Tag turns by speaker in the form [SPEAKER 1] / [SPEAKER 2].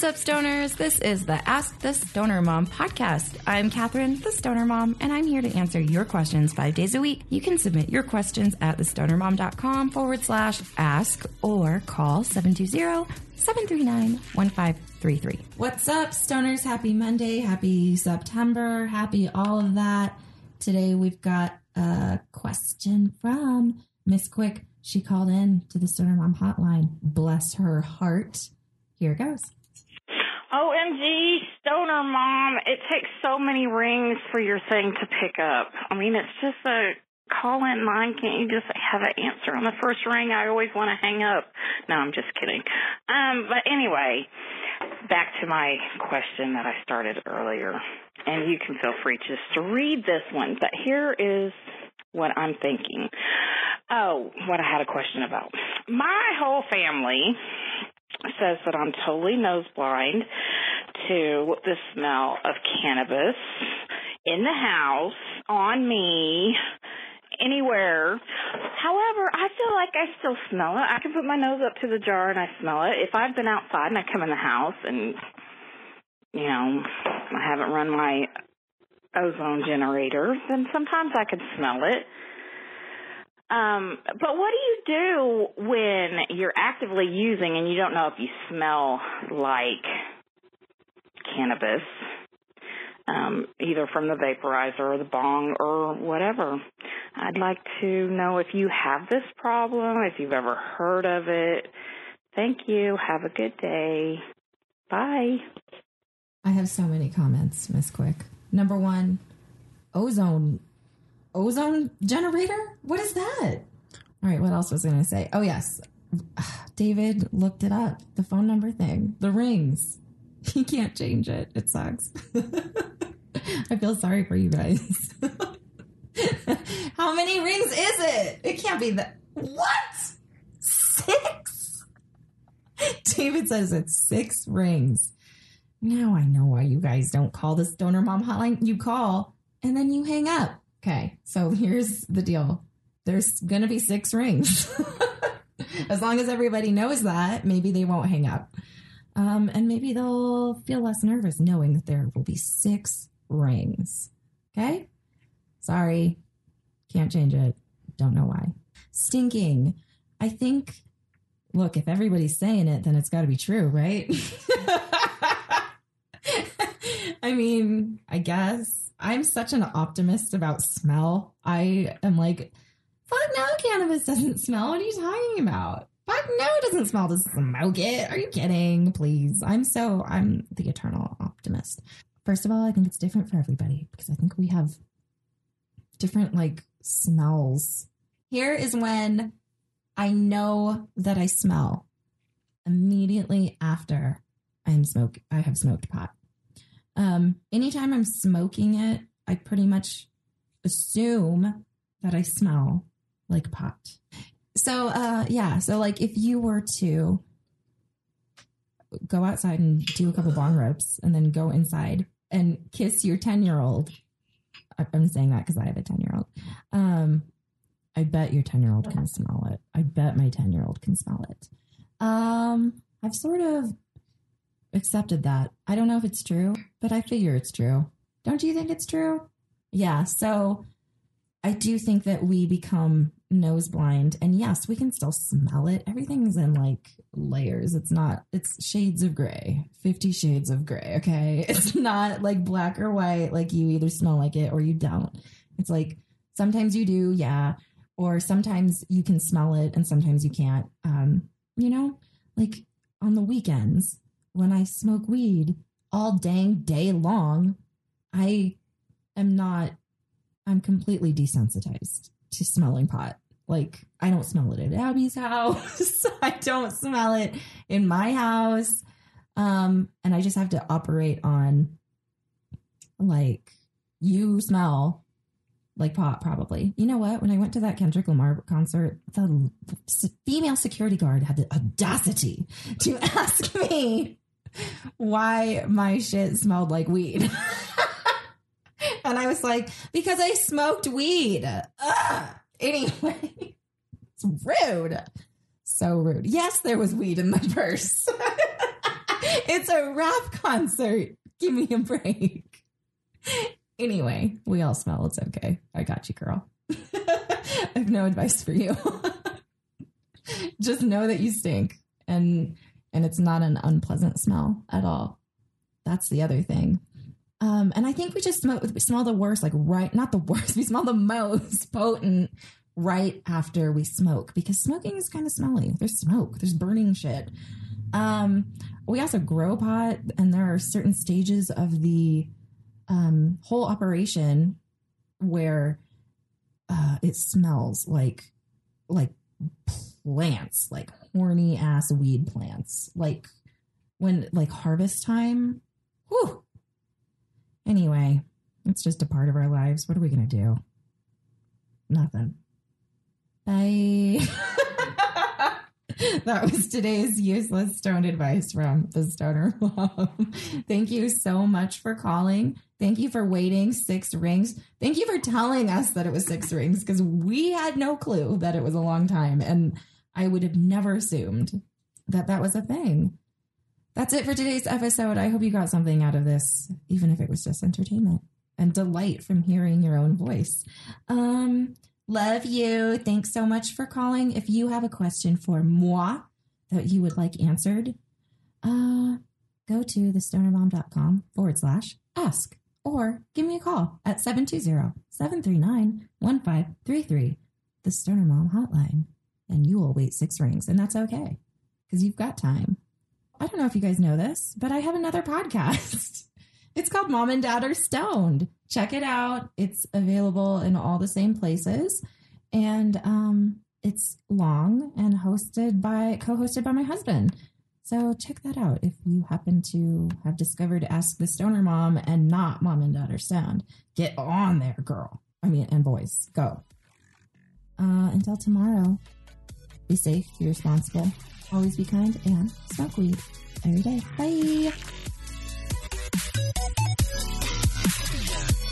[SPEAKER 1] What's up, stoners? This is the Ask the Stoner Mom podcast. I'm Catherine, the Stoner Mom, and I'm here to answer your questions five days a week. You can submit your questions at thestonermom.com forward slash ask or call 720 739 1533. What's up, stoners? Happy Monday, happy September, happy all of that. Today we've got a question from Miss Quick. She called in to the Stoner Mom hotline. Bless her heart. Here it goes.
[SPEAKER 2] OMG, Stoner Mom, it takes so many rings for your thing to pick up. I mean, it's just a call in line. Can't you just have an answer on the first ring? I always want to hang up. No, I'm just kidding. Um, but anyway, back to my question that I started earlier. And you can feel free just to read this one. But here is what I'm thinking. Oh, what I had a question about. My whole family says that I'm totally nose blind to the smell of cannabis in the house, on me, anywhere. However, I feel like I still smell it. I can put my nose up to the jar and I smell it. If I've been outside and I come in the house and, you know, I haven't run my ozone generator, then sometimes I can smell it. Um, but what do you do when you're actively using and you don't know if you smell like cannabis, um, either from the vaporizer or the bong or whatever? I'd like to know if you have this problem, if you've ever heard of it. Thank you. Have a good day. Bye.
[SPEAKER 1] I have so many comments, Miss Quick. Number one, ozone ozone generator? What is that? All right, what else was I going to say? Oh, yes. Ah, David looked it up. The phone number thing, the rings. He can't change it. It sucks. I feel sorry for you guys. How many rings is it? It can't be that. What? Six? David says it's six rings. Now I know why you guys don't call this Stoner Mom hotline. You call and then you hang up. Okay, so here's the deal there's going to be six rings. as long as everybody knows that, maybe they won't hang up. Um, and maybe they'll feel less nervous knowing that there will be six rings. Okay? Sorry, can't change it. Don't know why. Stinking. I think, look, if everybody's saying it, then it's got to be true, right? I mean, I guess I'm such an optimist about smell. I am like, fuck no, cannabis doesn't smell. What are you talking about? Fuck no, it doesn't smell to smoke it. Are you kidding? Please. I'm so, I'm the eternal optimist. First of all, I think it's different for everybody because I think we have different like smells. Here is when I know that I smell immediately after I'm smoke I have smoked pot. Um, anytime I'm smoking it, I pretty much assume that I smell like pot. So, uh, yeah. So, like, if you were to go outside and do a couple bong rips and then go inside and kiss your 10 year old, I'm saying that because I have a 10 year old. Um, I bet your 10 year old can smell it. I bet my 10 year old can smell it. Um, I've sort of accepted that. I don't know if it's true, but I figure it's true. Don't you think it's true? Yeah. So I do think that we become nose blind and yes, we can still smell it. Everything's in like layers. It's not, it's shades of gray, 50 shades of gray. Okay. It's not like black or white. Like you either smell like it or you don't. It's like sometimes you do. Yeah. Or sometimes you can smell it and sometimes you can't. Um, you know, like on the weekends, when I smoke weed all dang day long, I am not, I'm completely desensitized to smelling pot. Like, I don't smell it at Abby's house. I don't smell it in my house. Um, and I just have to operate on like, you smell like pot, probably. You know what? When I went to that Kendrick Lamar concert, the female security guard had the audacity to ask me why my shit smelled like weed. and I was like, because I smoked weed. Ugh. Anyway, it's rude. So rude. Yes, there was weed in my purse. it's a rap concert. Give me a break. Anyway, we all smell. It's okay. I got you, girl. I have no advice for you. Just know that you stink and and it's not an unpleasant smell at all. That's the other thing. Um, and I think we just smell, we smell the worst, like right, not the worst, we smell the most potent right after we smoke because smoking is kind of smelly. There's smoke, there's burning shit. Um, we also grow pot, and there are certain stages of the um, whole operation where uh, it smells like like plants, like horny ass weed plants, like when like harvest time. Whew. Anyway, it's just a part of our lives. What are we gonna do? Nothing. Bye. that was today's useless stone advice from the stoner mom. Thank you so much for calling. Thank you for waiting six rings. Thank you for telling us that it was six rings because we had no clue that it was a long time. And I would have never assumed that that was a thing. That's it for today's episode. I hope you got something out of this, even if it was just entertainment and delight from hearing your own voice. Um, Love you. Thanks so much for calling. If you have a question for moi that you would like answered, uh, go to thestonermom.com forward slash ask or give me a call at 720-739-1533, the Stoner Mom hotline, and you will wait six rings. And that's okay because you've got time. I don't know if you guys know this, but I have another podcast. It's called Mom and Dad Are Stoned. Check it out. It's available in all the same places. And um, it's long and hosted by co-hosted by my husband. So check that out if you happen to have discovered Ask the Stoner Mom and not Mom and Dad Are Stoned. Get on there, girl. I mean, and boys, go. Uh, until tomorrow, be safe, be responsible, always be kind, and smoke weed every day. Bye. はっきり言うな。